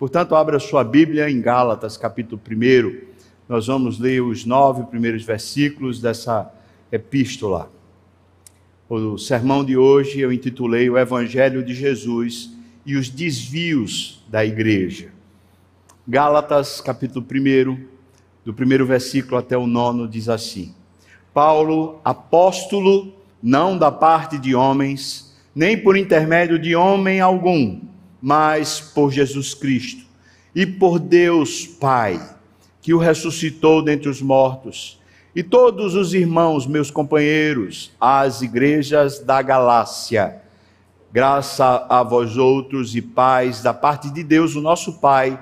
Portanto, abra sua Bíblia em Gálatas, capítulo 1. Nós vamos ler os nove primeiros versículos dessa epístola. O sermão de hoje eu intitulei O Evangelho de Jesus e os desvios da igreja. Gálatas, capítulo 1, do primeiro versículo até o nono, diz assim: Paulo, apóstolo, não da parte de homens, nem por intermédio de homem algum mas por Jesus Cristo e por Deus Pai, que o ressuscitou dentre os mortos, e todos os irmãos, meus companheiros, as igrejas da Galácia. Graça a vós outros e paz da parte de Deus, o nosso Pai,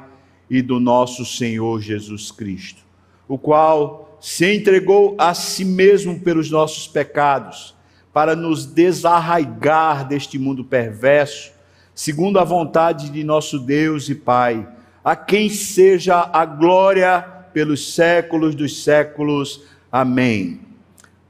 e do nosso Senhor Jesus Cristo, o qual se entregou a si mesmo pelos nossos pecados, para nos desarraigar deste mundo perverso segundo a vontade de nosso Deus e Pai, a quem seja a glória pelos séculos dos séculos. Amém.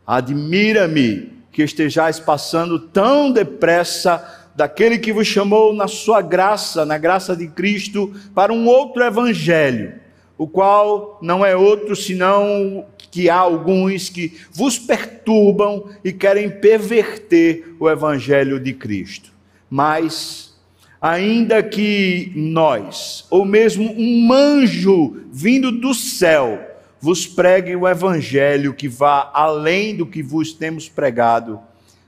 Admira-me que estejais passando tão depressa daquele que vos chamou na sua graça, na graça de Cristo, para um outro evangelho, o qual não é outro senão que há alguns que vos perturbam e querem perverter o evangelho de Cristo. Mas ainda que nós, ou mesmo um anjo vindo do céu, vos pregue o evangelho que vá além do que vos temos pregado,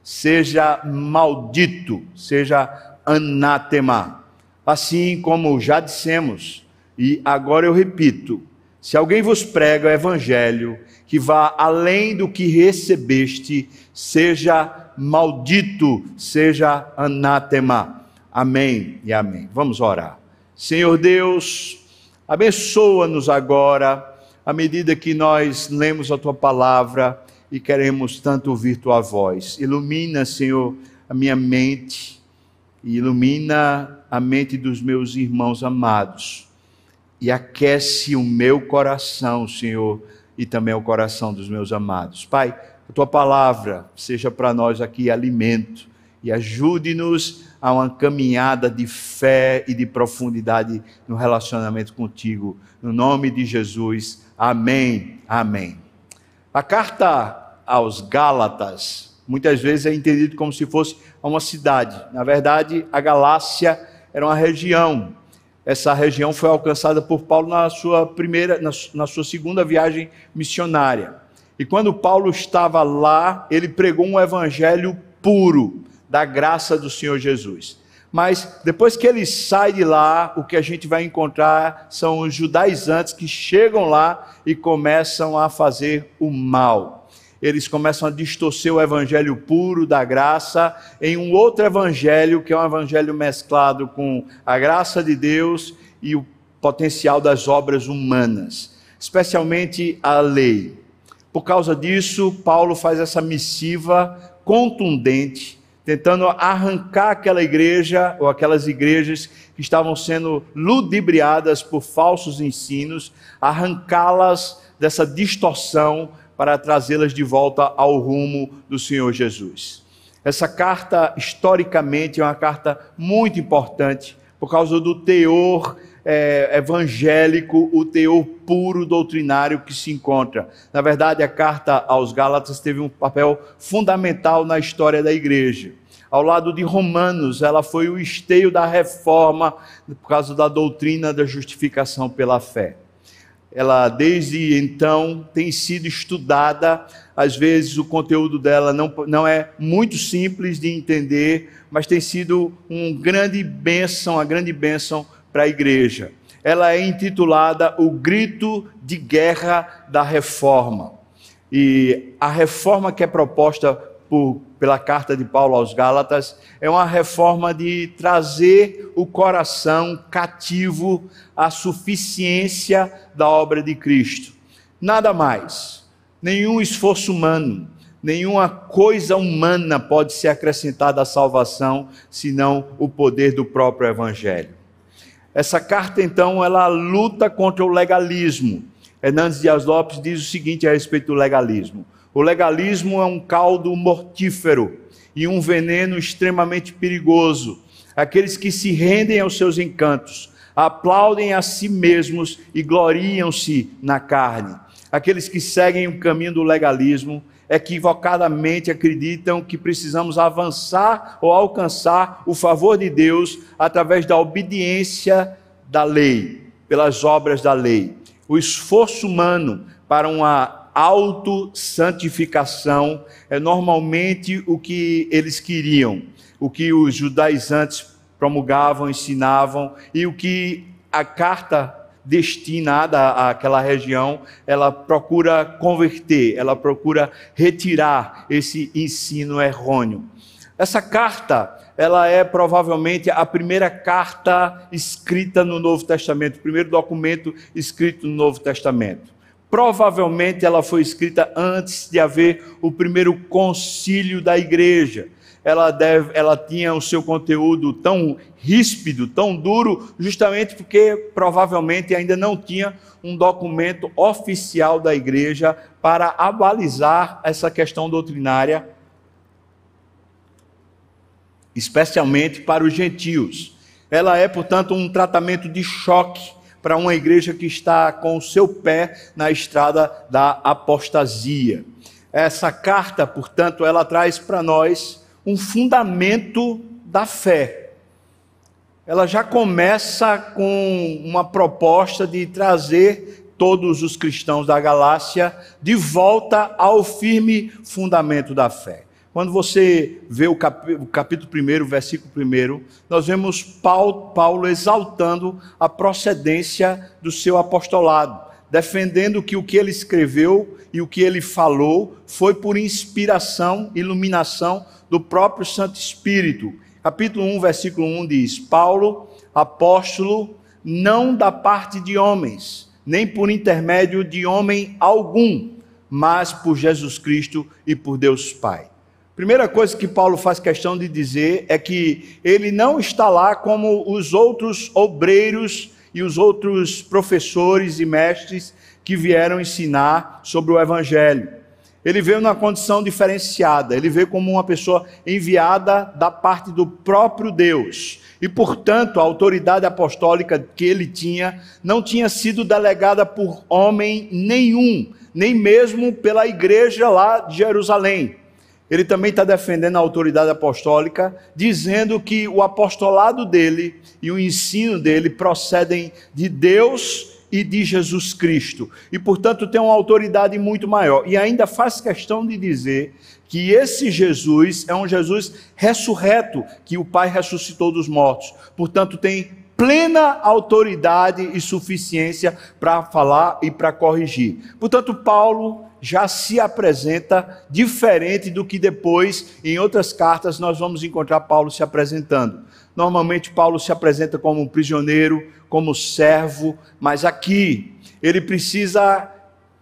seja maldito, seja anátema. Assim como já dissemos, e agora eu repito: se alguém vos prega o evangelho que vá além do que recebeste, seja maldito, seja anátema. Amém e amém. Vamos orar. Senhor Deus, abençoa-nos agora, à medida que nós lemos a tua palavra e queremos tanto ouvir tua voz. Ilumina, Senhor, a minha mente, e ilumina a mente dos meus irmãos amados, e aquece o meu coração, Senhor, e também o coração dos meus amados. Pai, a tua palavra seja para nós aqui alimento e ajude-nos a uma caminhada de fé e de profundidade no relacionamento contigo. No nome de Jesus. Amém. Amém. A carta aos Gálatas muitas vezes é entendido como se fosse uma cidade. Na verdade, a Galácia era uma região. Essa região foi alcançada por Paulo na sua primeira, na, na sua segunda viagem missionária. E quando Paulo estava lá, ele pregou um evangelho puro da graça do Senhor Jesus. Mas depois que ele sai de lá, o que a gente vai encontrar são os judaizantes que chegam lá e começam a fazer o mal. Eles começam a distorcer o evangelho puro da graça em um outro evangelho, que é um evangelho mesclado com a graça de Deus e o potencial das obras humanas, especialmente a lei. Por causa disso, Paulo faz essa missiva contundente tentando arrancar aquela igreja ou aquelas igrejas que estavam sendo ludibriadas por falsos ensinos, arrancá-las dessa distorção para trazê-las de volta ao rumo do Senhor Jesus. Essa carta, historicamente, é uma carta muito importante por causa do teor é, evangélico, o teor puro doutrinário que se encontra. Na verdade, a carta aos Gálatas teve um papel fundamental na história da igreja ao lado de Romanos, ela foi o esteio da reforma por causa da doutrina da justificação pela fé. Ela, desde então, tem sido estudada. Às vezes, o conteúdo dela não, não é muito simples de entender, mas tem sido uma grande bênção, uma grande bênção para a igreja. Ela é intitulada O Grito de Guerra da Reforma. E a reforma que é proposta por pela carta de Paulo aos Gálatas, é uma reforma de trazer o coração cativo à suficiência da obra de Cristo. Nada mais, nenhum esforço humano, nenhuma coisa humana pode ser acrescentada à salvação, senão o poder do próprio Evangelho. Essa carta, então, ela luta contra o legalismo. Hernandes Dias Lopes diz o seguinte a respeito do legalismo o legalismo é um caldo mortífero e um veneno extremamente perigoso. Aqueles que se rendem aos seus encantos, aplaudem a si mesmos e gloriam-se na carne. Aqueles que seguem o caminho do legalismo equivocadamente acreditam que precisamos avançar ou alcançar o favor de Deus através da obediência da lei, pelas obras da lei. O esforço humano para uma autossantificação é normalmente o que eles queriam, o que os judaizantes promulgavam, ensinavam e o que a carta destinada àquela região, ela procura converter, ela procura retirar esse ensino errôneo. Essa carta, ela é provavelmente a primeira carta escrita no Novo Testamento, o primeiro documento escrito no Novo Testamento. Provavelmente ela foi escrita antes de haver o primeiro concílio da igreja ela, deve, ela tinha o seu conteúdo tão ríspido, tão duro, justamente porque provavelmente ainda não tinha um documento oficial da igreja para abalizar essa questão doutrinária, especialmente para os gentios. Ela é, portanto, um tratamento de choque para uma igreja que está com o seu pé na estrada da apostasia. Essa carta, portanto, ela traz para nós um fundamento da fé. Ela já começa com uma proposta de trazer todos os cristãos da Galácia de volta ao firme fundamento da fé. Quando você vê o, capítulo 1, versículo 1, nós vemos Paulo, Paulo exaltando a procedência do seu apostolado, defendendo que o que ele escreveu e o que ele falou foi por inspiração, iluminação do próprio Santo Espírito. Capítulo 1, versículo 1 diz: Paulo, apóstolo, não da parte de homens, nem por intermédio de homem algum, mas por Jesus Cristo e por Deus Pai. Primeira coisa que Paulo faz questão de dizer é que ele não está lá como os outros obreiros e os outros professores e mestres que vieram ensinar sobre o Evangelho. Ele veio numa condição diferenciada, ele veio como uma pessoa enviada da parte do próprio Deus. E, portanto, a autoridade apostólica que ele tinha não tinha sido delegada por homem nenhum, nem mesmo pela igreja lá de Jerusalém. Ele também está defendendo a autoridade apostólica, dizendo que o apostolado dele e o ensino dele procedem de Deus e de Jesus Cristo. E, portanto, tem uma autoridade muito maior. E ainda faz questão de dizer que esse Jesus é um Jesus ressurreto, que o Pai ressuscitou dos mortos. Portanto, tem plena autoridade e suficiência para falar e para corrigir. Portanto, Paulo já se apresenta diferente do que depois, em outras cartas, nós vamos encontrar Paulo se apresentando. Normalmente, Paulo se apresenta como um prisioneiro, como servo, mas aqui ele precisa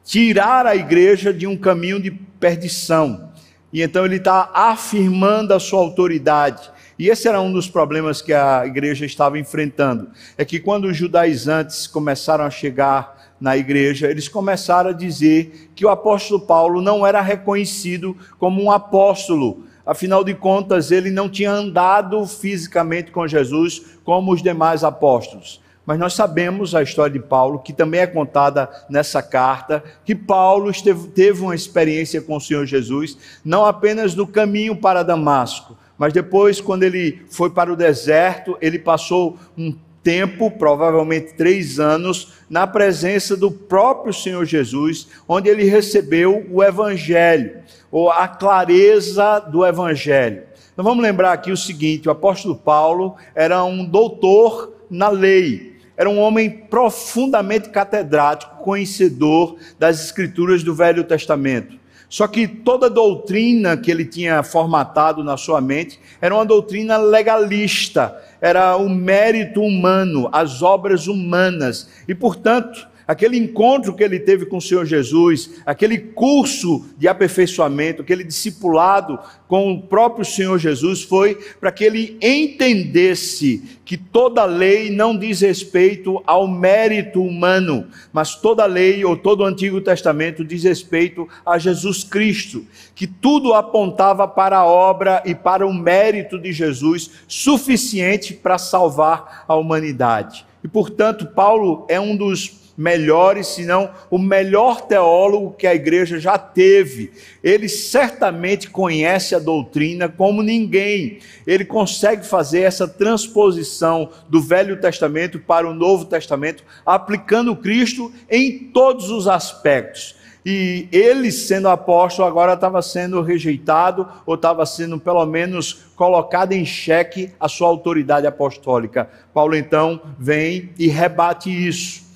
tirar a igreja de um caminho de perdição. E então ele está afirmando a sua autoridade. E esse era um dos problemas que a igreja estava enfrentando. É que quando os judaizantes começaram a chegar na igreja, eles começaram a dizer que o apóstolo Paulo não era reconhecido como um apóstolo. Afinal de contas, ele não tinha andado fisicamente com Jesus como os demais apóstolos. Mas nós sabemos a história de Paulo, que também é contada nessa carta, que Paulo esteve, teve uma experiência com o Senhor Jesus, não apenas no caminho para Damasco, mas depois, quando ele foi para o deserto, ele passou um tempo, provavelmente três anos, na presença do próprio Senhor Jesus, onde ele recebeu o Evangelho, ou a clareza do Evangelho. Então vamos lembrar aqui o seguinte: o apóstolo Paulo era um doutor na lei, era um homem profundamente catedrático, conhecedor das escrituras do Velho Testamento. Só que toda doutrina que ele tinha formatado na sua mente era uma doutrina legalista, era o mérito humano, as obras humanas. E, portanto, aquele encontro que ele teve com o Senhor Jesus, aquele curso de aperfeiçoamento, aquele discipulado com o próprio Senhor Jesus, foi para que ele entendesse que toda lei não diz respeito ao mérito humano, mas toda lei ou todo o Antigo Testamento diz respeito a Jesus Cristo, que tudo apontava para a obra e para o mérito de Jesus suficiente para salvar a humanidade. e, portanto, Paulo é um dos melhores, se não o melhor teólogo que a igreja já teve. Ele certamente conhece a doutrina como ninguém. Ele consegue fazer essa transposição do Velho Testamento para o Novo Testamento, aplicando Cristo em todos os aspectos. E ele, sendo apóstolo, agora estava sendo rejeitado, ou estava sendo, pelo menos, colocado em xeque a sua autoridade apostólica. Paulo, então, vem e rebate isso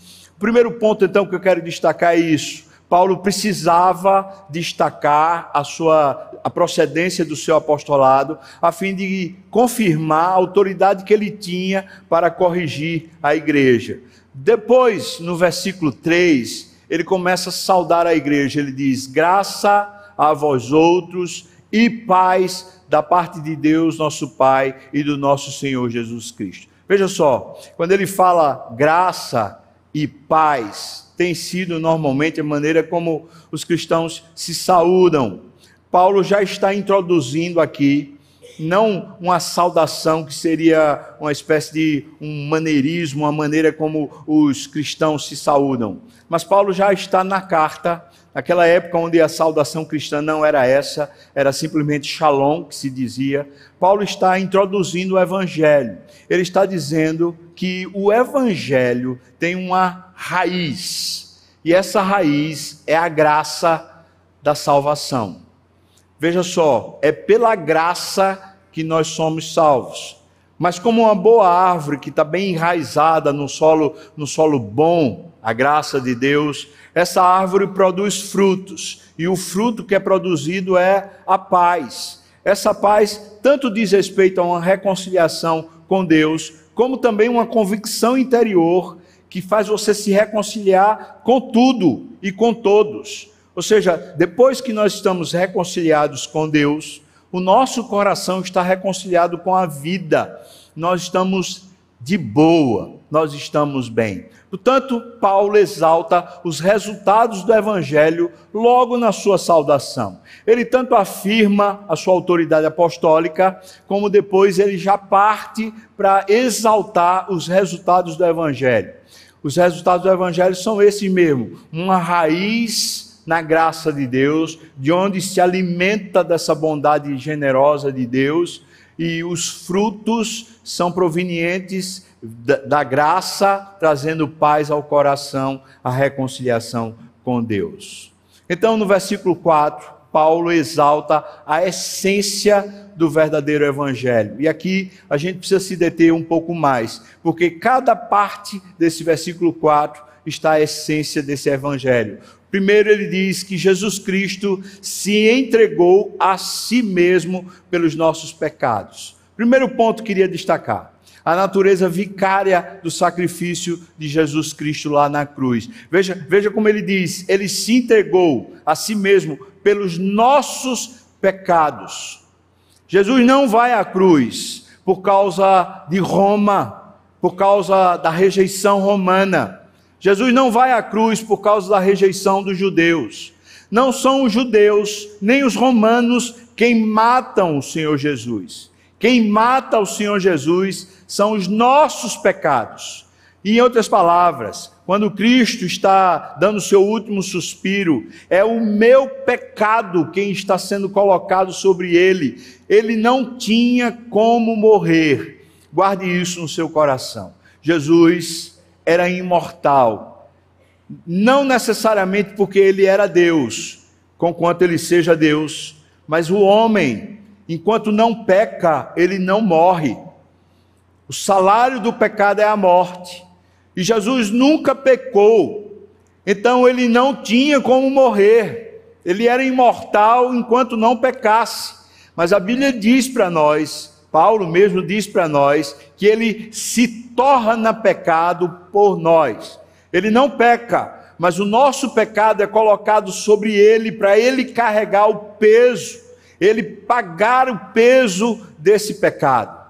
primeiro ponto, então, que eu quero destacar é isso. Paulo precisava destacar a sua a procedência do seu apostolado, a fim de confirmar a autoridade que ele tinha para corrigir a igreja. Depois, no versículo 3, ele começa a saudar a igreja. Ele diz: Graça a vós outros e paz da parte de Deus, nosso Pai, e do nosso Senhor Jesus Cristo. Veja só, quando ele fala graça, e paz tem sido normalmente a maneira como os cristãos se saúdam. Paulo já está introduzindo aqui não uma saudação que seria uma espécie de um maneirismo, uma maneira como os cristãos se saúdam. Mas Paulo já está na carta, naquela época onde a saudação cristã não era essa, era simplesmente shalom que se dizia. Paulo está introduzindo o evangelho. Ele está dizendo que o evangelho tem uma raiz, e essa raiz é a graça da salvação. Veja só, é pela graça que nós somos salvos. Mas como uma boa árvore que está bem enraizada no solo, no solo bom, a graça de Deus, essa árvore produz frutos, e o fruto que é produzido é a paz. Essa paz tanto diz respeito a uma reconciliação com Deus, como também uma convicção interior que faz você se reconciliar com tudo e com todos. Ou seja, depois que nós estamos reconciliados com Deus, o nosso coração está reconciliado com a vida. Nós estamos de boa, nós estamos bem. Portanto, Paulo exalta os resultados do evangelho logo na sua saudação. Ele tanto afirma a sua autoridade apostólica, como depois ele já parte para exaltar os resultados do evangelho. Os resultados do evangelho são esses mesmo: uma raiz na graça de Deus, de onde se alimenta dessa bondade generosa de Deus, e os frutos são provenientes da, da graça, trazendo paz ao coração, a reconciliação com Deus. Então, no versículo 4, Paulo exalta a essência do verdadeiro evangelho. E aqui a gente precisa se deter um pouco mais, porque cada parte desse versículo 4 está a essência desse evangelho. Primeiro, ele diz que Jesus Cristo se entregou a si mesmo pelos nossos pecados. Primeiro ponto que queria destacar: a natureza vicária do sacrifício de Jesus Cristo lá na cruz. Veja, veja como ele diz: ele se entregou a si mesmo pelos nossos pecados. Jesus não vai à cruz por causa de Roma, por causa da rejeição romana. Jesus não vai à cruz por causa da rejeição dos judeus. Não são os judeus, nem os romanos quem matam o Senhor Jesus. Quem mata o Senhor Jesus são os nossos pecados. E em outras palavras, quando Cristo está dando seu último suspiro, é o meu pecado quem está sendo colocado sobre ele. Ele não tinha como morrer. Guarde isso no seu coração. Jesus era imortal. Não necessariamente porque ele era Deus, conquanto ele seja Deus, mas o homem, enquanto não peca, ele não morre. O salário do pecado é a morte. E Jesus nunca pecou, então ele não tinha como morrer. Ele era imortal enquanto não pecasse. Mas a Bíblia diz para nós Paulo mesmo diz para nós que ele se torna pecado por nós. Ele não peca, mas o nosso pecado é colocado sobre ele para ele carregar o peso, ele pagar o peso desse pecado.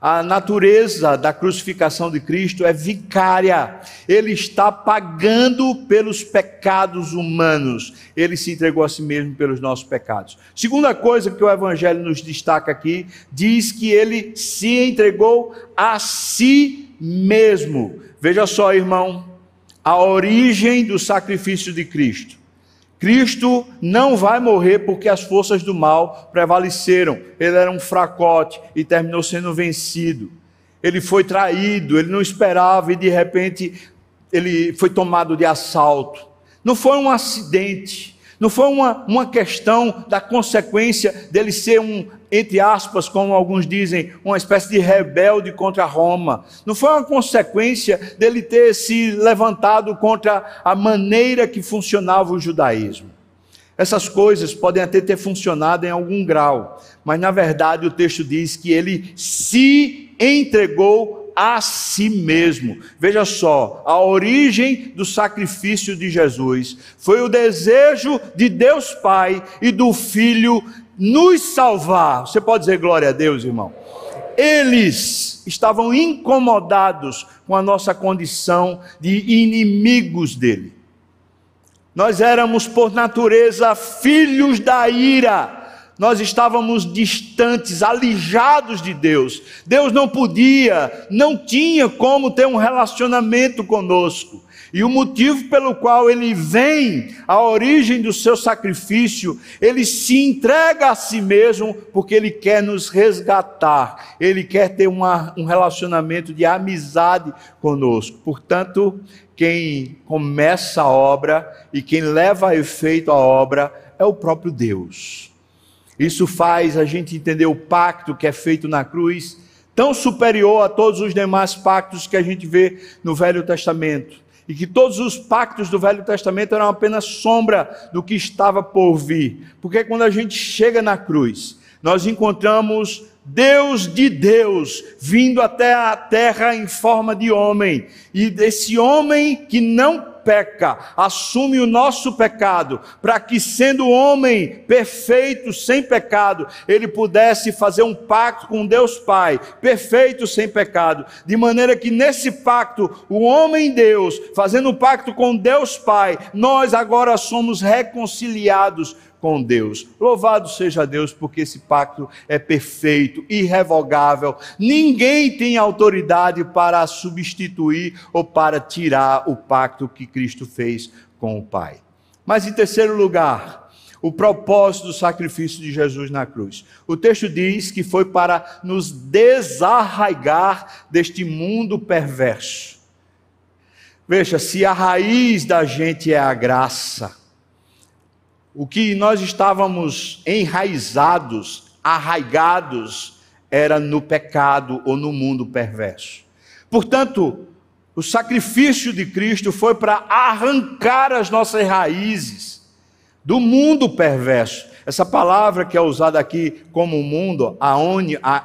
A natureza da crucificação de Cristo é vicária. Ele está pagando pelos pecados humanos. Ele se entregou a si mesmo pelos nossos pecados. Segunda coisa que o Evangelho nos destaca aqui, diz que ele se entregou a si mesmo. Veja só, irmão, a origem do sacrifício de Cristo. Cristo não vai morrer porque as forças do mal prevaleceram. Ele era um fracote e terminou sendo vencido. Ele foi traído, ele não esperava e de repente ele foi tomado de assalto. Não foi um acidente, não foi uma, uma questão da consequência dele ser um, entre aspas, como alguns dizem, uma espécie de rebelde contra Roma. Não foi uma consequência dele ter se levantado contra a maneira que funcionava o judaísmo. Essas coisas podem até ter funcionado em algum grau, mas na verdade o texto diz que ele se entregou a si mesmo. Veja só, a origem do sacrifício de Jesus foi o desejo de Deus Pai e do Filho nos salvar. Você pode dizer glória a Deus, irmão? Eles estavam incomodados com a nossa condição de inimigos dele. Nós éramos, por natureza, filhos da ira nós estávamos distantes, alijados de Deus. Deus não podia, não tinha como ter um relacionamento conosco. E o motivo pelo qual ele vem, a origem do seu sacrifício, ele se entrega a si mesmo porque ele quer nos resgatar, ele quer ter uma, um relacionamento de amizade conosco. Portanto, quem começa a obra e quem leva a efeito a obra é o próprio Deus. Isso faz a gente entender o pacto que é feito na cruz, tão superior a todos os demais pactos que a gente vê no Velho Testamento. E que todos os pactos do Velho Testamento eram apenas sombra do que estava por vir. Porque quando a gente chega na cruz, nós encontramos Deus de Deus vindo até a terra em forma de homem. E desse homem que não peca, assume o nosso pecado, para que, sendo homem perfeito, sem pecado, ele pudesse fazer um pacto com Deus Pai, perfeito, sem pecado, de maneira que nesse pacto, o homem Deus, fazendo um pacto com Deus Pai, nós agora somos reconciliados com Deus. Louvado seja Deus, porque esse pacto é perfeito, irrevogável. Ninguém tem autoridade para substituir ou para tirar o pacto que Cristo fez com o Pai. Mas em terceiro lugar, o propósito do sacrifício de Jesus na cruz. O texto diz que foi para nos desarraigar deste mundo perverso. Veja, se a raiz da gente é a graça, o que nós estávamos enraizados, arraigados, era no pecado ou no mundo perverso. Portanto, o sacrifício de Cristo foi para arrancar as nossas raízes do mundo perverso. Essa palavra que é usada aqui como mundo,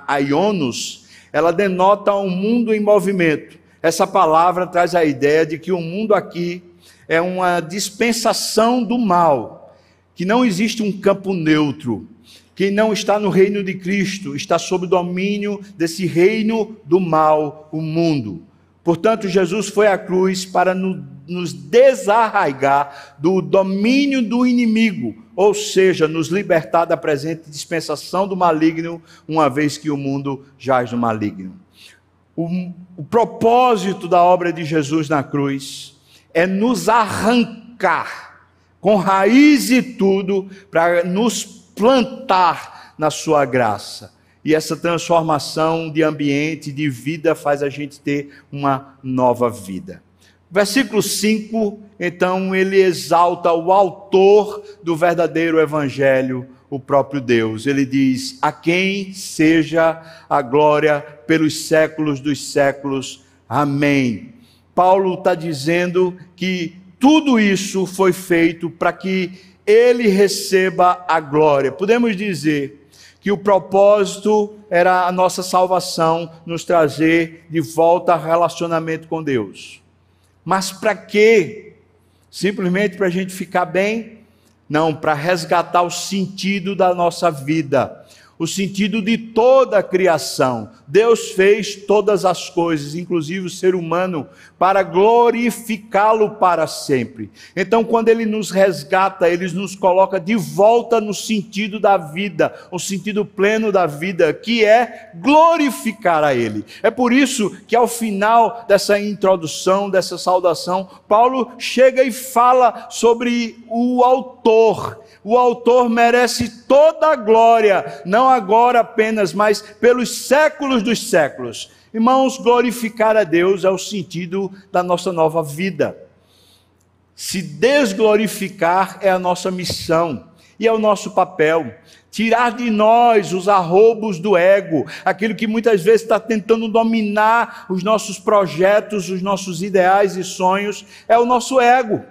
aionos, ela denota um mundo em movimento. Essa palavra traz a ideia de que o mundo aqui é uma dispensação do mal que não existe um campo neutro. Quem não está no reino de Cristo está sob o domínio desse reino do mal, o mundo. Portanto, Jesus foi à cruz para nos desarraigar do domínio do inimigo, ou seja, nos libertar da presente dispensação do maligno, uma vez que o mundo jaz no maligno. O, o propósito da obra de Jesus na cruz é nos arrancar com raiz e tudo, para nos plantar na sua graça. E essa transformação de ambiente, de vida, faz a gente ter uma nova vida. Versículo 5, então, ele exalta o autor do verdadeiro evangelho, o próprio Deus. Ele diz: A quem seja a glória pelos séculos dos séculos. Amém. Paulo está dizendo que tudo isso foi feito para que ele receba a glória. Podemos dizer que o propósito era a nossa salvação, nos trazer de volta a relacionamento com Deus. Mas para quê? Simplesmente para a gente ficar bem? Não, para resgatar o sentido da nossa vida. O sentido de toda a criação. Deus fez todas as coisas, inclusive o ser humano, para glorificá-lo para sempre. Então, quando ele nos resgata, ele nos coloca de volta no sentido da vida, o sentido pleno da vida, que é glorificar a ele. É por isso que ao final dessa introdução, dessa saudação, Paulo chega e fala sobre o autor o autor merece toda a glória, não agora apenas, mas pelos séculos dos séculos. Irmãos, glorificar a Deus é o sentido da nossa nova vida. Se desglorificar é a nossa missão e é o nosso papel. Tirar de nós os arrobos do ego, aquilo que muitas vezes está tentando dominar os nossos projetos, os nossos ideais e sonhos, é o nosso ego.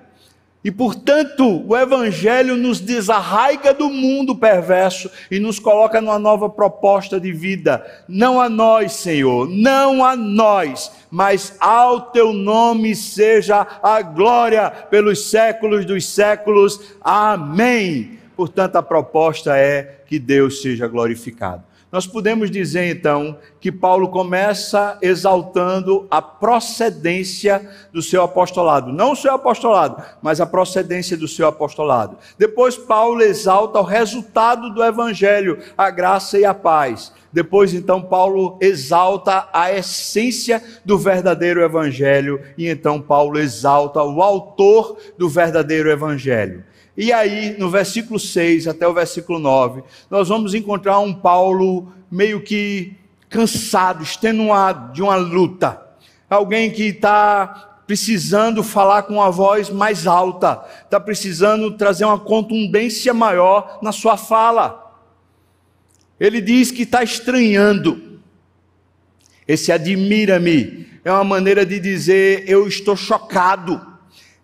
E portanto, o Evangelho nos desarraiga do mundo perverso e nos coloca numa nova proposta de vida. Não a nós, Senhor, não a nós, mas ao teu nome seja a glória pelos séculos dos séculos. Amém. Portanto, a proposta é que Deus seja glorificado. Nós podemos dizer então que Paulo começa exaltando a procedência do seu apostolado, não o seu apostolado, mas a procedência do seu apostolado. Depois, Paulo exalta o resultado do evangelho, a graça e a paz. Depois, então, Paulo exalta a essência do verdadeiro evangelho, e então Paulo exalta o autor do verdadeiro evangelho. E aí, no versículo 6 até o versículo 9, nós vamos encontrar um Paulo meio que cansado, extenuado de uma luta. Alguém que está precisando falar com uma voz mais alta, está precisando trazer uma contundência maior na sua fala. Ele diz que está estranhando. Esse admira-me é uma maneira de dizer eu estou chocado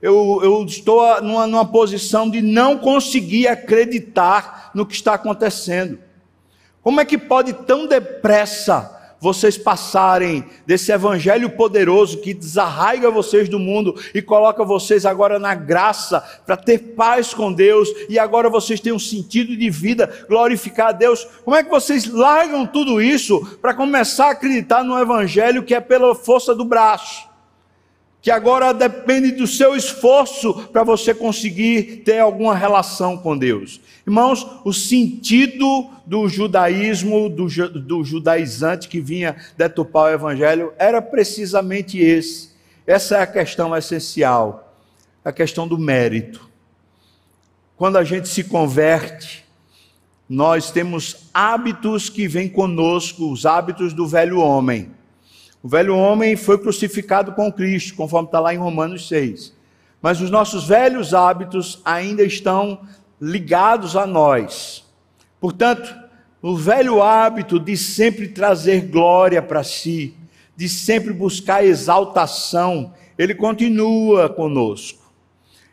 eu, eu estou numa, numa posição de não conseguir acreditar no que está acontecendo. Como é que pode tão depressa vocês passarem desse evangelho poderoso que desarraiga vocês do mundo e coloca vocês agora na graça para ter paz com Deus e agora vocês têm um sentido de vida, glorificar a Deus. Como é que vocês largam tudo isso para começar a acreditar no evangelho que é pela força do braço? Que agora depende do seu esforço para você conseguir ter alguma relação com Deus. Irmãos, o sentido do judaísmo, do, do judaizante que vinha detupar o evangelho, era precisamente esse. Essa é a questão essencial, a questão do mérito. Quando a gente se converte, nós temos hábitos que vêm conosco, os hábitos do velho homem. O velho homem foi crucificado com Cristo, conforme está lá em Romanos 6. Mas os nossos velhos hábitos ainda estão ligados a nós. Portanto, o velho hábito de sempre trazer glória para si, de sempre buscar exaltação, ele continua conosco.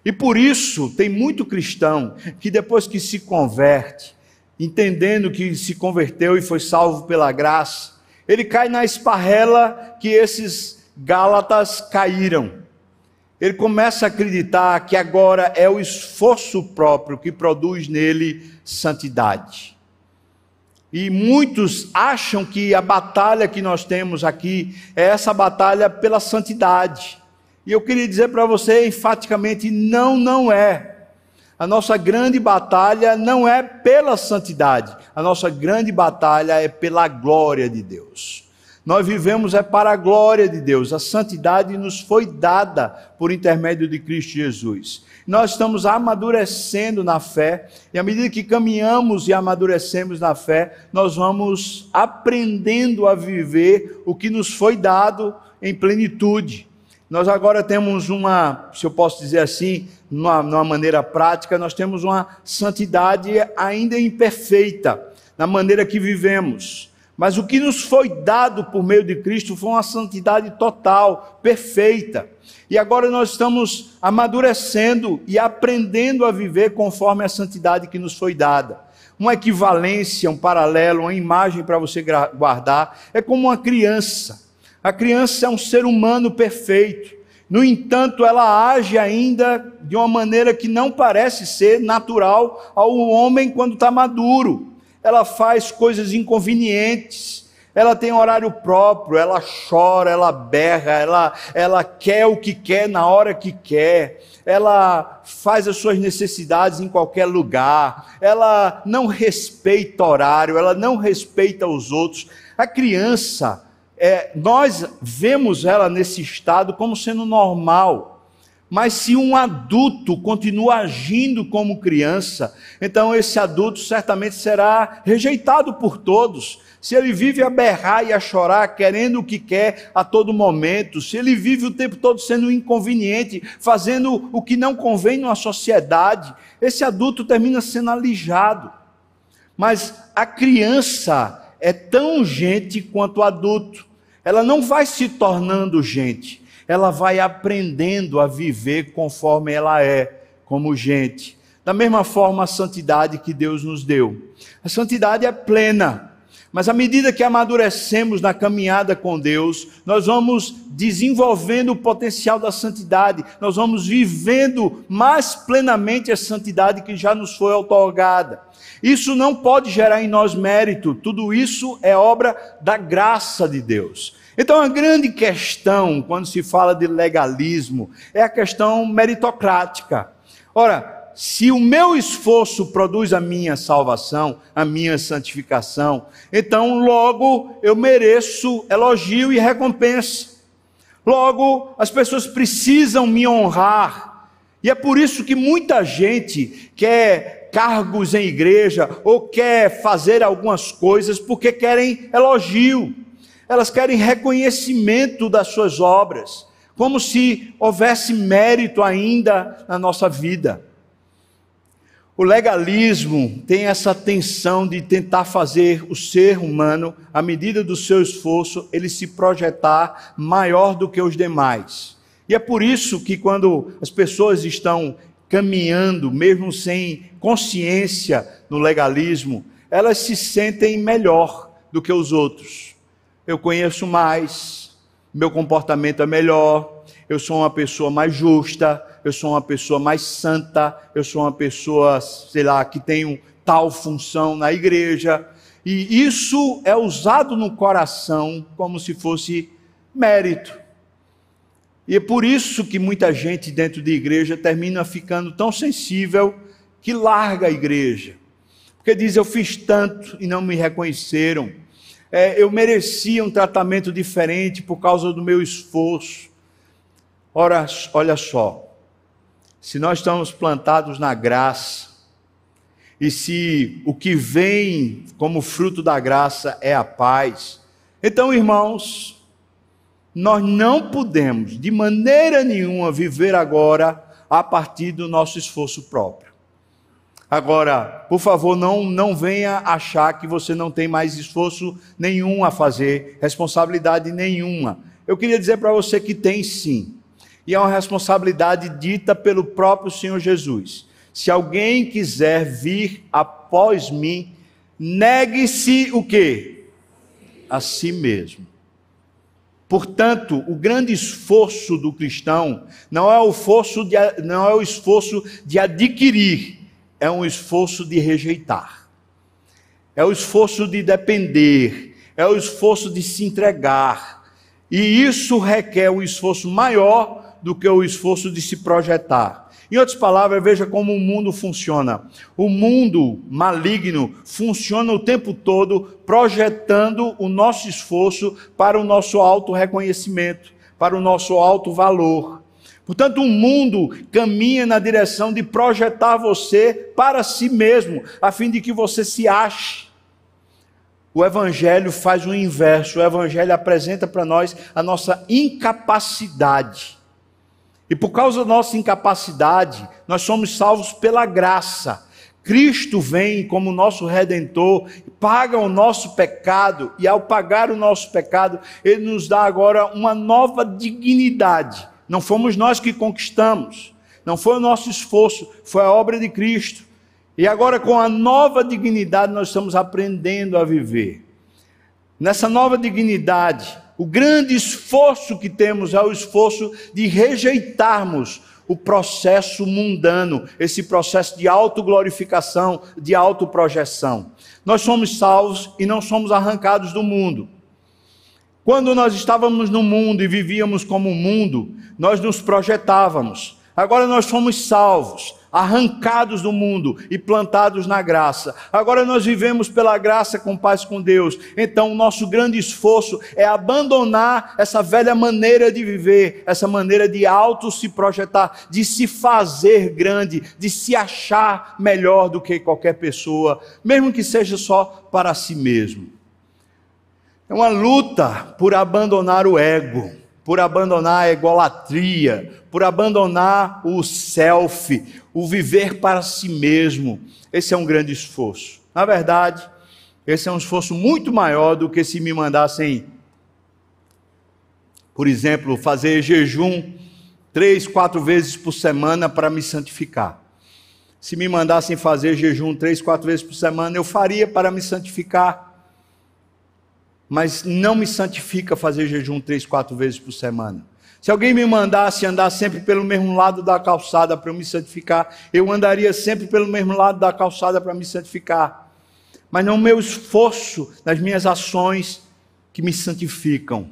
E por isso, tem muito cristão que depois que se converte, entendendo que se converteu e foi salvo pela graça, ele cai na esparrela que esses Gálatas caíram. Ele começa a acreditar que agora é o esforço próprio que produz nele santidade. E muitos acham que a batalha que nós temos aqui é essa batalha pela santidade. E eu queria dizer para você enfaticamente: não, não é. A nossa grande batalha não é pela santidade, a nossa grande batalha é pela glória de Deus. Nós vivemos é para a glória de Deus. A santidade nos foi dada por intermédio de Cristo Jesus. Nós estamos amadurecendo na fé, e à medida que caminhamos e amadurecemos na fé, nós vamos aprendendo a viver o que nos foi dado em plenitude. Nós agora temos uma, se eu posso dizer assim, numa, numa maneira prática, nós temos uma santidade ainda imperfeita na maneira que vivemos. Mas o que nos foi dado por meio de Cristo foi uma santidade total, perfeita. E agora nós estamos amadurecendo e aprendendo a viver conforme a santidade que nos foi dada. Uma equivalência, um paralelo, uma imagem para você guardar, é como uma criança. A criança é um ser humano perfeito. No entanto, ela age ainda de uma maneira que não parece ser natural ao homem quando está maduro. ela faz coisas inconvenientes, ela tem horário próprio, ela chora, ela berra, ela, ela quer o que quer na hora que quer, ela faz as suas necessidades em qualquer lugar, ela não respeita horário, ela não respeita os outros. A criança, é, nós vemos ela nesse estado como sendo normal. Mas se um adulto continua agindo como criança, então esse adulto certamente será rejeitado por todos. Se ele vive a berrar e a chorar, querendo o que quer a todo momento, se ele vive o tempo todo sendo inconveniente, fazendo o que não convém numa sociedade, esse adulto termina sendo alijado. Mas a criança é tão gente quanto adulto. Ela não vai se tornando gente ela vai aprendendo a viver conforme ela é, como gente. Da mesma forma, a santidade que Deus nos deu. A santidade é plena, mas à medida que amadurecemos na caminhada com Deus, nós vamos desenvolvendo o potencial da santidade, nós vamos vivendo mais plenamente a santidade que já nos foi otorgada. Isso não pode gerar em nós mérito, tudo isso é obra da graça de Deus. Então, a grande questão, quando se fala de legalismo, é a questão meritocrática. Ora, se o meu esforço produz a minha salvação, a minha santificação, então logo eu mereço elogio e recompensa. Logo, as pessoas precisam me honrar. E é por isso que muita gente quer cargos em igreja ou quer fazer algumas coisas porque querem elogio elas querem reconhecimento das suas obras, como se houvesse mérito ainda na nossa vida. O legalismo tem essa tensão de tentar fazer o ser humano, à medida do seu esforço, ele se projetar maior do que os demais. E é por isso que quando as pessoas estão caminhando, mesmo sem consciência no legalismo, elas se sentem melhor do que os outros eu conheço mais, meu comportamento é melhor, eu sou uma pessoa mais justa, eu sou uma pessoa mais santa, eu sou uma pessoa, sei lá, que um tal função na igreja. E isso é usado no coração como se fosse mérito. E é por isso que muita gente dentro de igreja termina ficando tão sensível que larga a igreja. Porque diz: Eu fiz tanto e não me reconheceram é, eu merecia um tratamento diferente por causa do meu esforço. Ora, olha só, se nós estamos plantados na graça, e se o que vem como fruto da graça é a paz, então, irmãos, nós não podemos de maneira nenhuma viver agora a partir do nosso esforço próprio. Agora, por favor, não, não venha achar que você não tem mais esforço nenhum a fazer, responsabilidade nenhuma. Eu queria dizer para você que tem sim. E é uma responsabilidade dita pelo próprio Senhor Jesus. Se alguém quiser vir após mim, negue-se o quê? A si mesmo. Portanto, o grande esforço do cristão não é o esforço de, não é o esforço de adquirir, é um esforço de rejeitar, é o esforço de depender, é o esforço de se entregar. E isso requer um esforço maior do que o esforço de se projetar. Em outras palavras, veja como o mundo funciona. O mundo maligno funciona o tempo todo projetando o nosso esforço para o nosso auto reconhecimento, para o nosso alto valor. Portanto, o mundo caminha na direção de projetar você para si mesmo, a fim de que você se ache. O Evangelho faz o inverso. O Evangelho apresenta para nós a nossa incapacidade. E por causa da nossa incapacidade, nós somos salvos pela graça. Cristo vem como nosso redentor, paga o nosso pecado, e ao pagar o nosso pecado, Ele nos dá agora uma nova dignidade não fomos nós que conquistamos, não foi o nosso esforço, foi a obra de Cristo. E agora, com a nova dignidade, nós estamos aprendendo a viver. Nessa nova dignidade, o grande esforço que temos é o esforço de rejeitarmos o processo mundano, esse processo de autoglorificação, de autoprojeção. Nós somos salvos e não somos arrancados do mundo. Quando nós estávamos no mundo e vivíamos como mundo, nós nos projetávamos. Agora nós somos salvos, arrancados do mundo e plantados na graça. Agora nós vivemos pela graça com paz com Deus. Então, o nosso grande esforço é abandonar essa velha maneira de viver, essa maneira de auto se projetar, de se fazer grande, de se achar melhor do que qualquer pessoa, mesmo que seja só para si mesmo. É uma luta por abandonar o ego, por abandonar a egolatria, por abandonar o self, o viver para si mesmo. Esse é um grande esforço. Na verdade, esse é um esforço muito maior do que se me mandassem, por exemplo, fazer jejum três, quatro vezes por semana para me santificar. Se me mandassem fazer jejum três, quatro vezes por semana, eu faria para me santificar mas não me santifica fazer jejum três, quatro vezes por semana. Se alguém me mandasse andar sempre pelo mesmo lado da calçada para eu me santificar, eu andaria sempre pelo mesmo lado da calçada para me santificar. Mas não o meu esforço nas minhas ações que me santificam.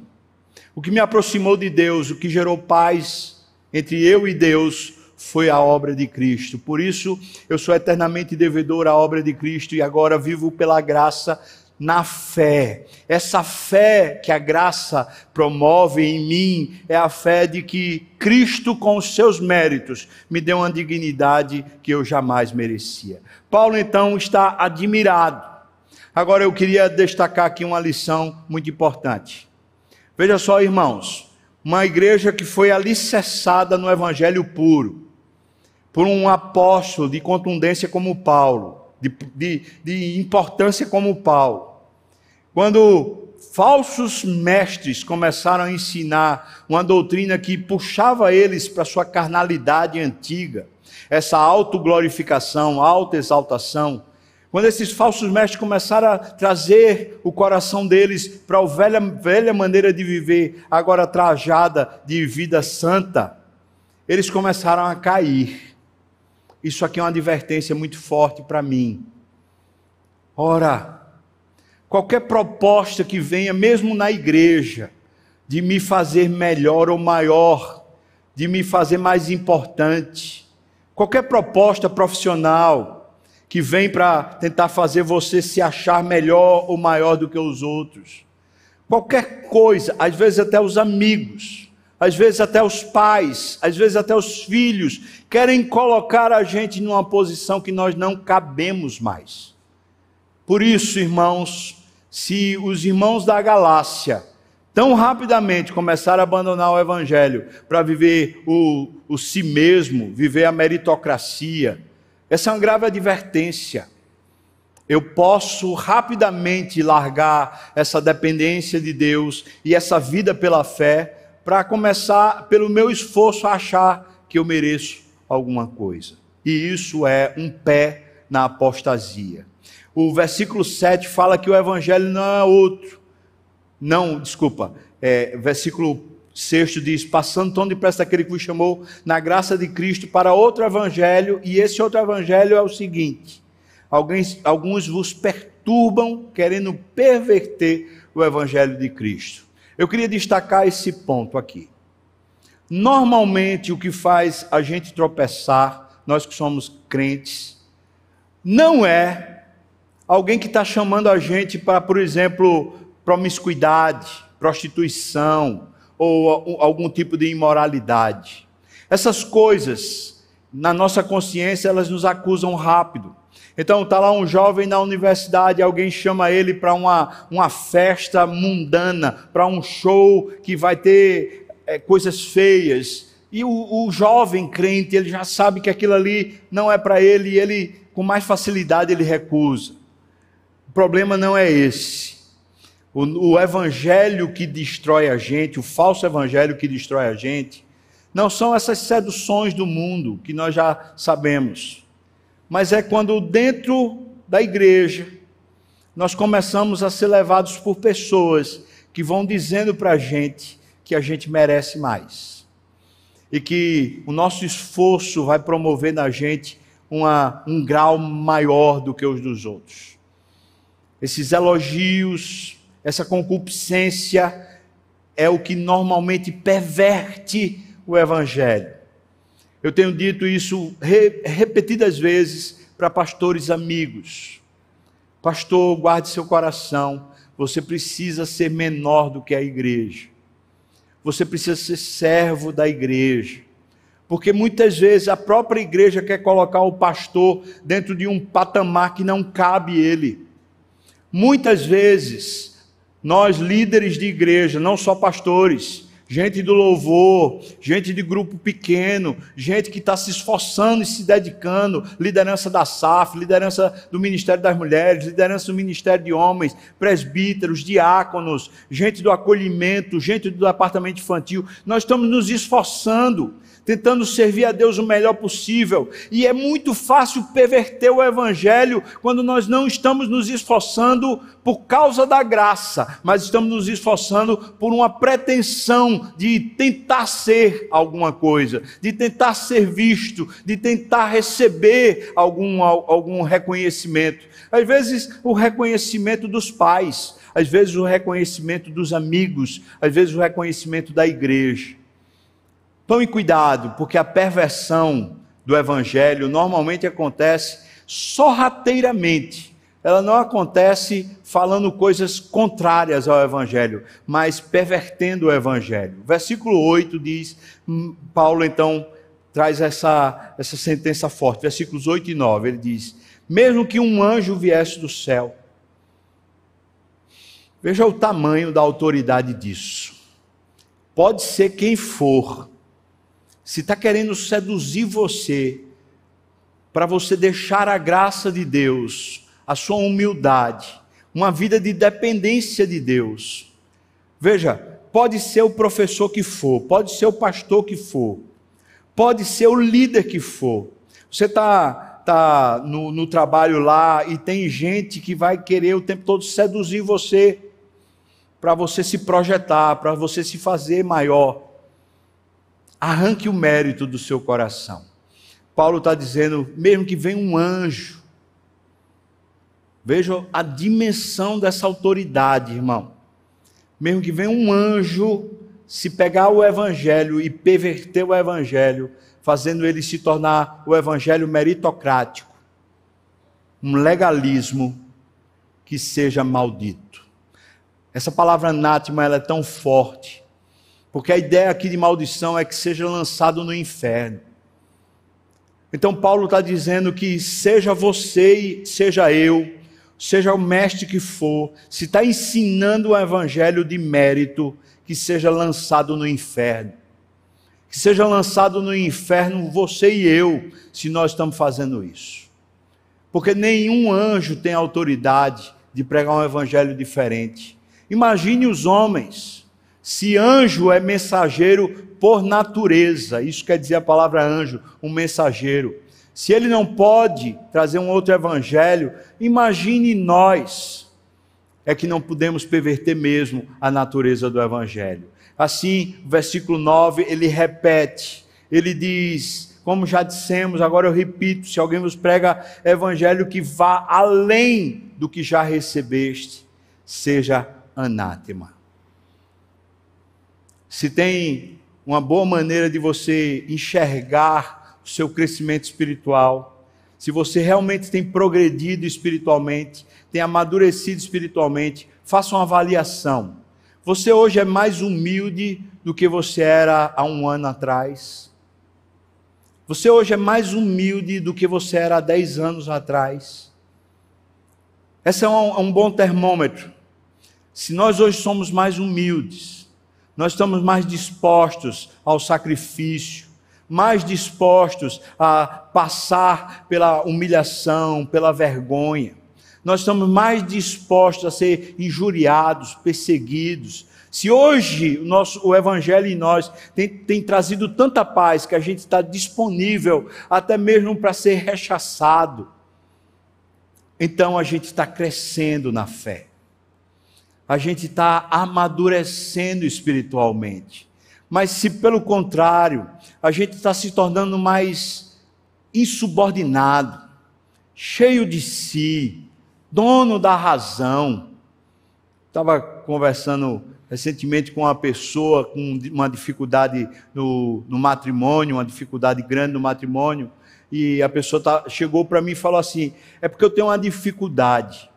O que me aproximou de Deus, o que gerou paz entre eu e Deus, foi a obra de Cristo. Por isso, eu sou eternamente devedor à obra de Cristo e agora vivo pela graça na fé. Essa fé que a graça promove em mim é a fé de que Cristo, com os seus méritos, me deu uma dignidade que eu jamais merecia. Paulo, então, está admirado. Agora eu queria destacar aqui uma lição muito importante. Veja só, irmãos, uma igreja que foi alicerçada no evangelho puro, por um apóstolo de contundência como Paulo de, de, de importância como Paulo. Quando falsos mestres começaram a ensinar uma doutrina que puxava eles para sua carnalidade antiga, essa autoglorificação, autoexaltação, quando esses falsos mestres começaram a trazer o coração deles para a velha, velha maneira de viver, agora trajada de vida santa, eles começaram a cair. Isso aqui é uma advertência muito forte para mim. Ora, qualquer proposta que venha, mesmo na igreja, de me fazer melhor ou maior, de me fazer mais importante, qualquer proposta profissional que vem para tentar fazer você se achar melhor ou maior do que os outros, qualquer coisa, às vezes até os amigos, às vezes até os pais, às vezes até os filhos, querem colocar a gente numa posição que nós não cabemos mais. Por isso, irmãos, se os irmãos da Galácia tão rapidamente começaram a abandonar o Evangelho para viver o, o si mesmo, viver a meritocracia, essa é uma grave advertência. Eu posso rapidamente largar essa dependência de Deus e essa vida pela fé para começar, pelo meu esforço, a achar que eu mereço alguma coisa. E isso é um pé na apostasia. O versículo 7 fala que o evangelho não é outro. Não, desculpa. É, versículo 6 diz: Passando tão depressa aquele que vos chamou na graça de Cristo para outro evangelho, e esse outro evangelho é o seguinte: alguns, alguns vos perturbam, querendo perverter o evangelho de Cristo. Eu queria destacar esse ponto aqui. Normalmente, o que faz a gente tropeçar, nós que somos crentes, não é alguém que está chamando a gente para, por exemplo, promiscuidade, prostituição ou algum tipo de imoralidade. Essas coisas, na nossa consciência, elas nos acusam rápido. Então está lá um jovem na universidade, alguém chama ele para uma, uma festa mundana, para um show que vai ter é, coisas feias. E o, o, jovem crente, ele já sabe que aquilo ali não é para ele, e ele, com mais facilidade, ele recusa. O problema não é esse. O, o evangelho que destrói a gente, o falso evangelho que destrói a gente, não são essas seduções do mundo que nós já sabemos mas é quando dentro da igreja nós começamos a ser levados por pessoas que vão dizendo para a gente que a gente merece mais. e que o nosso esforço vai promover na gente uma, um grau maior do que os dos outros. Esses elogios, essa concupiscência é o que normalmente perverte o Evangelho. Eu tenho dito isso re, repetidas vezes para pastores amigos. Pastor, guarde seu coração. Você precisa ser menor do que a igreja. Você precisa ser servo da igreja. Porque muitas vezes a própria igreja quer colocar o pastor dentro de um patamar que não cabe ele. Muitas vezes, nós líderes de igreja, não só pastores, gente do louvor, gente de grupo pequeno, gente que está se esforçando e se dedicando, liderança da SAF, liderança do Ministério das Mulheres, liderança do Ministério de Homens, presbíteros, diáconos, gente do acolhimento, gente do departamento infantil. Nós estamos nos esforçando tentando servir a Deus o melhor possível. E é muito fácil perverter o Evangelho quando nós não estamos nos esforçando por causa da graça, mas estamos nos esforçando por uma pretensão de tentar ser alguma coisa, de tentar ser visto, de tentar receber algum, algum reconhecimento. Às vezes, o reconhecimento dos pais, às vezes, o reconhecimento dos amigos, às vezes, o reconhecimento da igreja. Tome cuidado, porque a perversão do evangelho normalmente acontece sorrateiramente. Ela não acontece falando coisas contrárias ao evangelho, mas pervertendo o evangelho. Versículo 8 diz, hum, Paulo então traz essa, essa sentença forte. Versículos 8 e 9, ele diz: Mesmo que um anjo viesse do céu, veja o tamanho da autoridade disso. Pode ser quem for, se está querendo seduzir você, para você deixar a graça de Deus, a sua humildade, uma vida de dependência de Deus. Veja, pode ser o professor que for, pode ser o pastor que for, pode ser o líder que for. Você está tá no, no trabalho lá e tem gente que vai querer o tempo todo seduzir você, para você se projetar, para você se fazer maior. Arranque o mérito do seu coração. Paulo está dizendo, mesmo que venha um anjo, veja a dimensão dessa autoridade, irmão. Mesmo que venha um anjo, se pegar o evangelho e perverter o evangelho, fazendo ele se tornar o evangelho meritocrático, um legalismo que seja maldito. Essa palavra anátema ela é tão forte porque a ideia aqui de maldição é que seja lançado no inferno. Então Paulo está dizendo que seja você seja eu, seja o mestre que for, se está ensinando o evangelho de mérito, que seja lançado no inferno. Que seja lançado no inferno você e eu, se nós estamos fazendo isso. Porque nenhum anjo tem autoridade de pregar um evangelho diferente. Imagine os homens se anjo é mensageiro por natureza, isso quer dizer a palavra anjo, um mensageiro. Se ele não pode trazer um outro evangelho, imagine nós, é que não podemos perverter mesmo a natureza do evangelho. Assim, versículo 9, ele repete, ele diz: como já dissemos, agora eu repito: se alguém vos prega evangelho que vá além do que já recebeste, seja anátema se tem uma boa maneira de você enxergar o seu crescimento espiritual, se você realmente tem progredido espiritualmente, tem amadurecido espiritualmente, faça uma avaliação. Você hoje é mais humilde do que você era há um ano atrás? Você hoje é mais humilde do que você era há dez anos atrás? Esse é um, um bom termômetro. Se nós hoje somos mais humildes, nós estamos mais dispostos ao sacrifício, mais dispostos a passar pela humilhação, pela vergonha. Nós estamos mais dispostos a ser injuriados, perseguidos. Se hoje o, nosso, o Evangelho em nós tem, tem trazido tanta paz que a gente está disponível até mesmo para ser rechaçado, então a gente está crescendo na fé a gente está amadurecendo espiritualmente. Mas se pelo contrário, a gente está se tornando mais insubordinado, cheio de si, dono da razão. Estava conversando recentemente com uma pessoa com uma dificuldade no, no matrimônio, uma dificuldade grande no matrimônio, e a pessoa tá, chegou para mim e falou assim: é porque eu tenho uma dificuldade.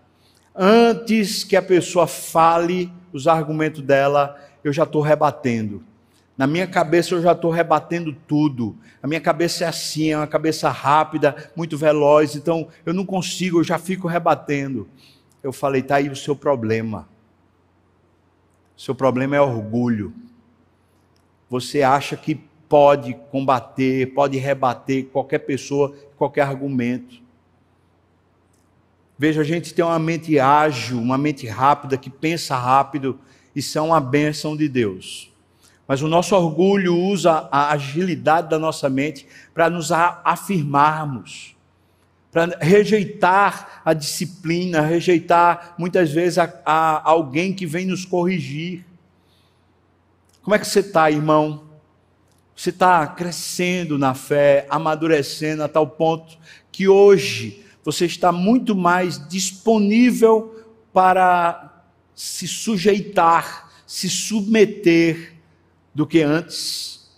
Antes que a pessoa fale os argumentos dela, eu já estou rebatendo. Na minha cabeça eu já estou rebatendo tudo. A minha cabeça é assim, é uma cabeça rápida, muito veloz, então eu não consigo, eu já fico rebatendo. Eu falei, tá aí o seu problema. O seu problema é orgulho. Você acha que pode combater, pode rebater qualquer pessoa, qualquer argumento. Veja, a gente tem uma mente ágil, uma mente rápida, que pensa rápido, isso é uma bênção de Deus. Mas o nosso orgulho usa a agilidade da nossa mente para nos afirmarmos, para rejeitar a disciplina, rejeitar muitas vezes a, a alguém que vem nos corrigir. Como é que você está, irmão? Você está crescendo na fé, amadurecendo a tal ponto que hoje você está muito mais disponível para se sujeitar, se submeter do que antes.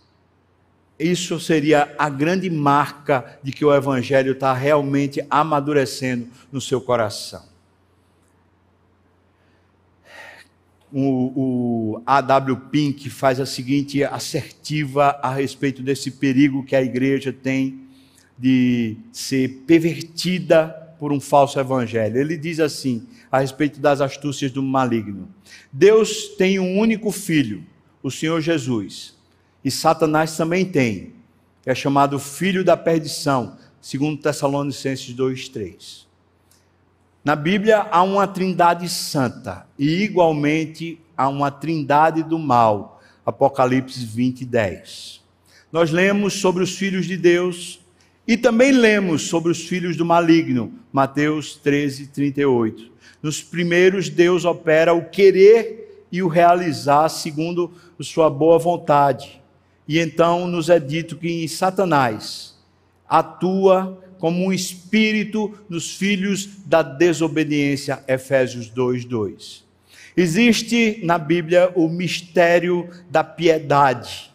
Isso seria a grande marca de que o Evangelho está realmente amadurecendo no seu coração. O, o A.W. Pink faz a seguinte assertiva a respeito desse perigo que a igreja tem de ser pervertida por um falso evangelho. Ele diz assim, a respeito das astúcias do maligno: Deus tem um único filho, o Senhor Jesus. E Satanás também tem. É chamado filho da perdição, segundo Tessalonicenses 2:3. Na Bíblia há uma trindade santa e igualmente há uma trindade do mal. Apocalipse 20, 10. Nós lemos sobre os filhos de Deus e também lemos sobre os filhos do maligno. Mateus 13, 38. Nos primeiros, Deus opera o querer e o realizar segundo sua boa vontade. E então nos é dito que Satanás atua como um espírito nos filhos da desobediência, Efésios 2:2. Existe na Bíblia o mistério da piedade,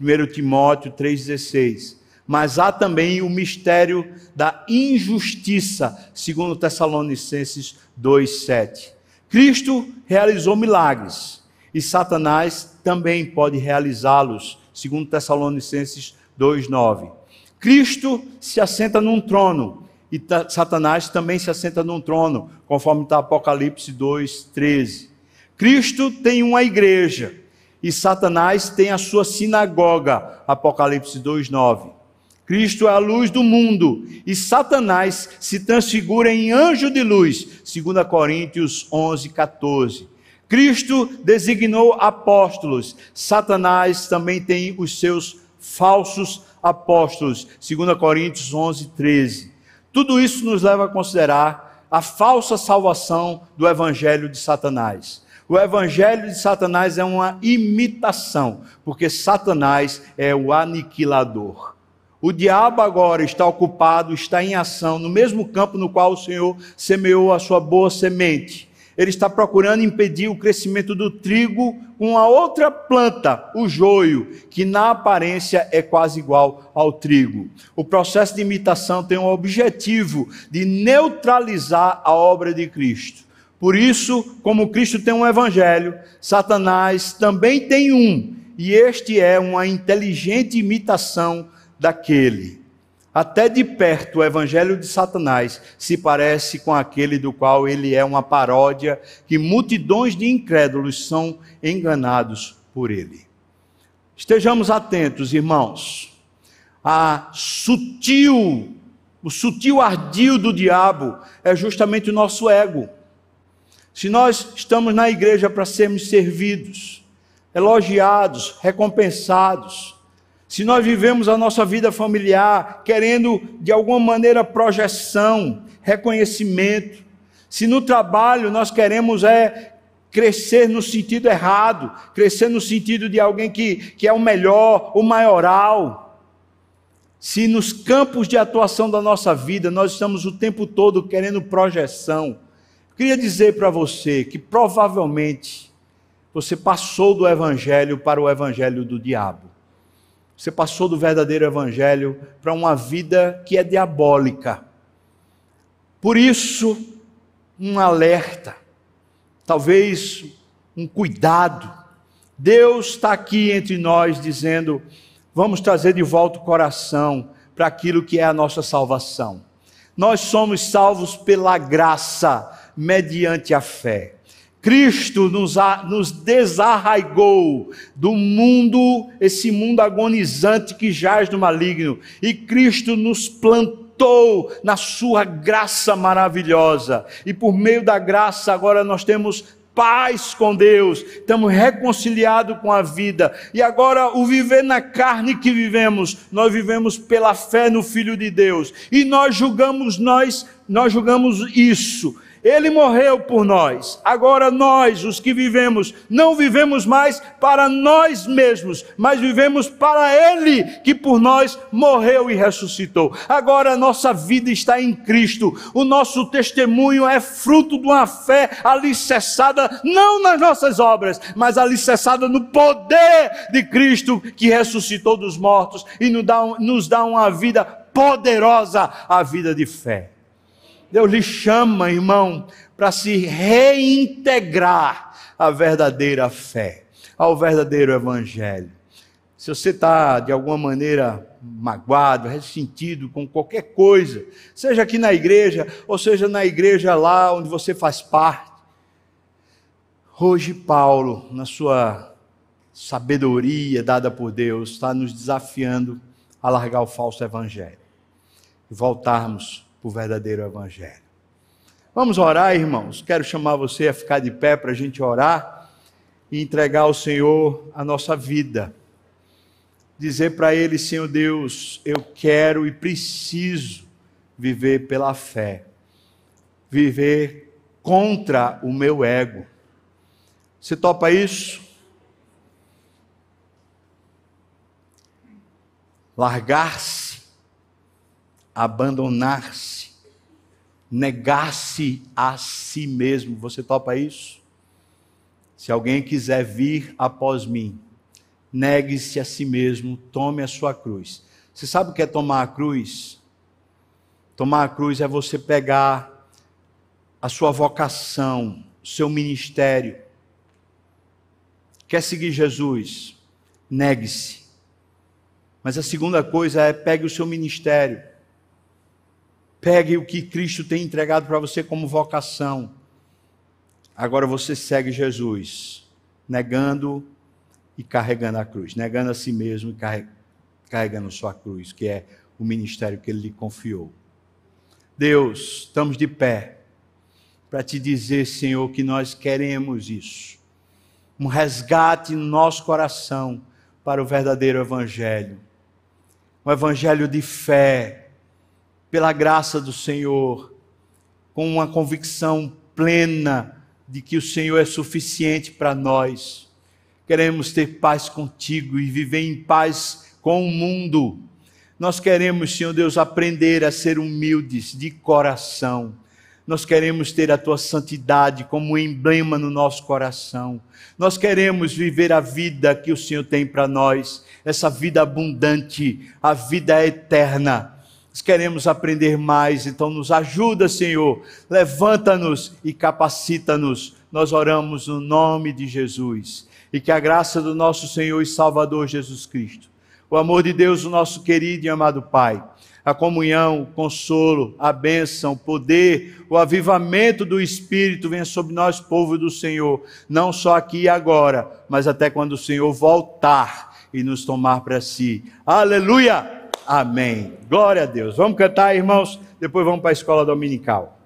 1 Timóteo 3,16. Mas há também o mistério da injustiça, segundo Tessalonicenses 2,7. Cristo realizou milagres e Satanás também pode realizá-los, segundo Tessalonicenses 2:9. Cristo se assenta num trono e Satanás também se assenta num trono, conforme está Apocalipse 2:13. Cristo tem uma igreja e Satanás tem a sua sinagoga, Apocalipse 2:9. Cristo é a luz do mundo e Satanás se transfigura em anjo de luz, 2 Coríntios 11, 14. Cristo designou apóstolos, Satanás também tem os seus falsos apóstolos, 2 Coríntios 11, 13. Tudo isso nos leva a considerar a falsa salvação do evangelho de Satanás. O evangelho de Satanás é uma imitação, porque Satanás é o aniquilador. O diabo agora está ocupado, está em ação, no mesmo campo no qual o Senhor semeou a sua boa semente. Ele está procurando impedir o crescimento do trigo com a outra planta, o joio, que na aparência é quase igual ao trigo. O processo de imitação tem o objetivo de neutralizar a obra de Cristo. Por isso, como Cristo tem um evangelho, Satanás também tem um, e este é uma inteligente imitação daquele. Até de perto, o evangelho de Satanás se parece com aquele do qual ele é uma paródia, que multidões de incrédulos são enganados por ele. Estejamos atentos, irmãos. A sutil, o sutil ardil do diabo é justamente o nosso ego. Se nós estamos na igreja para sermos servidos, elogiados, recompensados, se nós vivemos a nossa vida familiar querendo de alguma maneira projeção, reconhecimento, se no trabalho nós queremos é crescer no sentido errado, crescer no sentido de alguém que, que é o melhor, o maioral. Se nos campos de atuação da nossa vida nós estamos o tempo todo querendo projeção, queria dizer para você que provavelmente você passou do evangelho para o evangelho do diabo. Você passou do verdadeiro evangelho para uma vida que é diabólica. Por isso, um alerta talvez um cuidado. Deus está aqui entre nós dizendo: vamos trazer de volta o coração para aquilo que é a nossa salvação. Nós somos salvos pela graça, mediante a fé. Cristo nos, nos desarraigou do mundo, esse mundo agonizante que jaz no maligno, e Cristo nos plantou na sua graça maravilhosa. E por meio da graça, agora nós temos paz com Deus, estamos reconciliados com a vida. E agora, o viver na carne que vivemos, nós vivemos pela fé no Filho de Deus. E nós julgamos nós, nós julgamos isso ele morreu por nós. Agora nós, os que vivemos, não vivemos mais para nós mesmos, mas vivemos para Ele que por nós morreu e ressuscitou. Agora a nossa vida está em Cristo. O nosso testemunho é fruto de uma fé alicerçada não nas nossas obras, mas alicerçada no poder de Cristo que ressuscitou dos mortos e nos dá, nos dá uma vida poderosa, a vida de fé. Deus lhe chama, irmão, para se reintegrar à verdadeira fé, ao verdadeiro evangelho. Se você está de alguma maneira magoado, ressentido com qualquer coisa, seja aqui na igreja, ou seja na igreja lá onde você faz parte, hoje Paulo, na sua sabedoria dada por Deus, está nos desafiando a largar o falso evangelho e voltarmos o verdadeiro Evangelho. Vamos orar, irmãos. Quero chamar você a ficar de pé para a gente orar e entregar ao Senhor a nossa vida. Dizer para Ele, Senhor Deus, eu quero e preciso viver pela fé, viver contra o meu ego. Você topa isso? Largar-se abandonar-se, negar-se a si mesmo. Você topa isso? Se alguém quiser vir após mim, negue-se a si mesmo, tome a sua cruz. Você sabe o que é tomar a cruz? Tomar a cruz é você pegar a sua vocação, seu ministério. Quer seguir Jesus? Negue-se. Mas a segunda coisa é pegue o seu ministério Pegue o que Cristo tem entregado para você como vocação. Agora você segue Jesus, negando e carregando a cruz, negando a si mesmo e carregando sua cruz, que é o ministério que ele lhe confiou. Deus, estamos de pé para te dizer, Senhor, que nós queremos isso. Um resgate no nosso coração para o verdadeiro evangelho. Um evangelho de fé, pela graça do Senhor, com uma convicção plena de que o Senhor é suficiente para nós. Queremos ter paz contigo e viver em paz com o mundo. Nós queremos, Senhor Deus, aprender a ser humildes de coração. Nós queremos ter a tua santidade como emblema no nosso coração. Nós queremos viver a vida que o Senhor tem para nós, essa vida abundante, a vida eterna queremos aprender mais, então nos ajuda, Senhor. Levanta-nos e capacita-nos. Nós oramos no nome de Jesus. E que a graça do nosso Senhor e Salvador Jesus Cristo, o amor de Deus, o nosso querido e amado Pai, a comunhão, o consolo, a bênção, o poder, o avivamento do Espírito venha sobre nós, povo do Senhor, não só aqui e agora, mas até quando o Senhor voltar e nos tomar para si. Aleluia! Amém. Glória a Deus. Vamos cantar, irmãos? Depois vamos para a escola dominical.